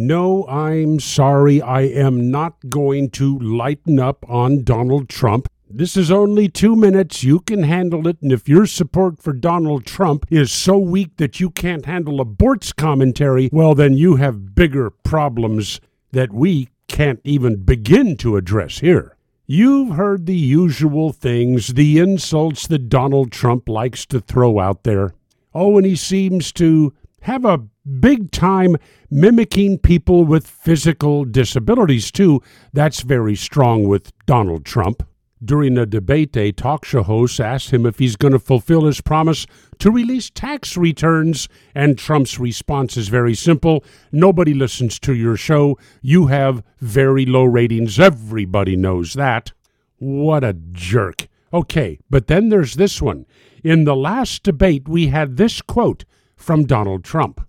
No, I'm sorry, I am not going to lighten up on Donald Trump. This is only two minutes. You can handle it. And if your support for Donald Trump is so weak that you can't handle a Boortz commentary, well, then you have bigger problems that we can't even begin to address here. You've heard the usual things, the insults that Donald Trump likes to throw out there. Oh, and he seems to have a big time mimicking people with physical disabilities, too. That's very strong with Donald Trump. During a debate, a talk show host asked him if he's going to fulfill his promise to release tax returns, and Trump's response is very simple Nobody listens to your show. You have very low ratings. Everybody knows that. What a jerk. Okay, but then there's this one. In the last debate, we had this quote from Donald Trump.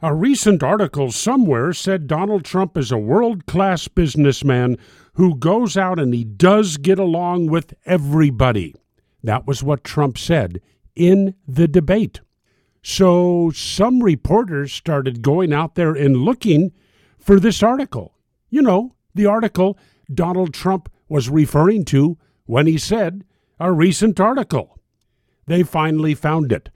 A recent article somewhere said Donald Trump is a world class businessman who goes out and he does get along with everybody. That was what Trump said in the debate. So some reporters started going out there and looking for this article. You know, the article Donald Trump was referring to when he said a recent article. They finally found it.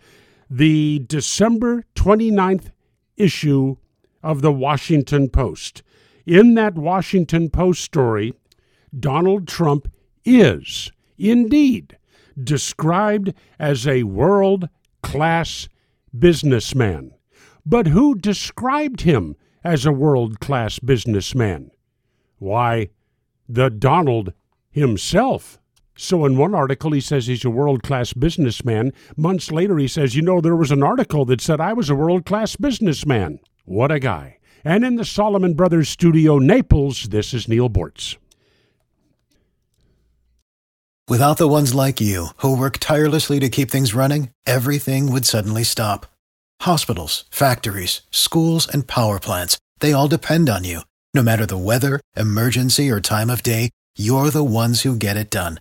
The December 29th issue of the Washington Post. In that Washington Post story, Donald Trump is indeed described as a world class businessman. But who described him as a world class businessman? Why, the Donald himself. So, in one article, he says he's a world class businessman. Months later, he says, You know, there was an article that said I was a world class businessman. What a guy. And in the Solomon Brothers studio, Naples, this is Neal Boortz. Without the ones like you, who work tirelessly to keep things running, everything would suddenly stop. Hospitals, factories, schools, and power plants, they all depend on you. No matter the weather, emergency, or time of day, you're the ones who get it done.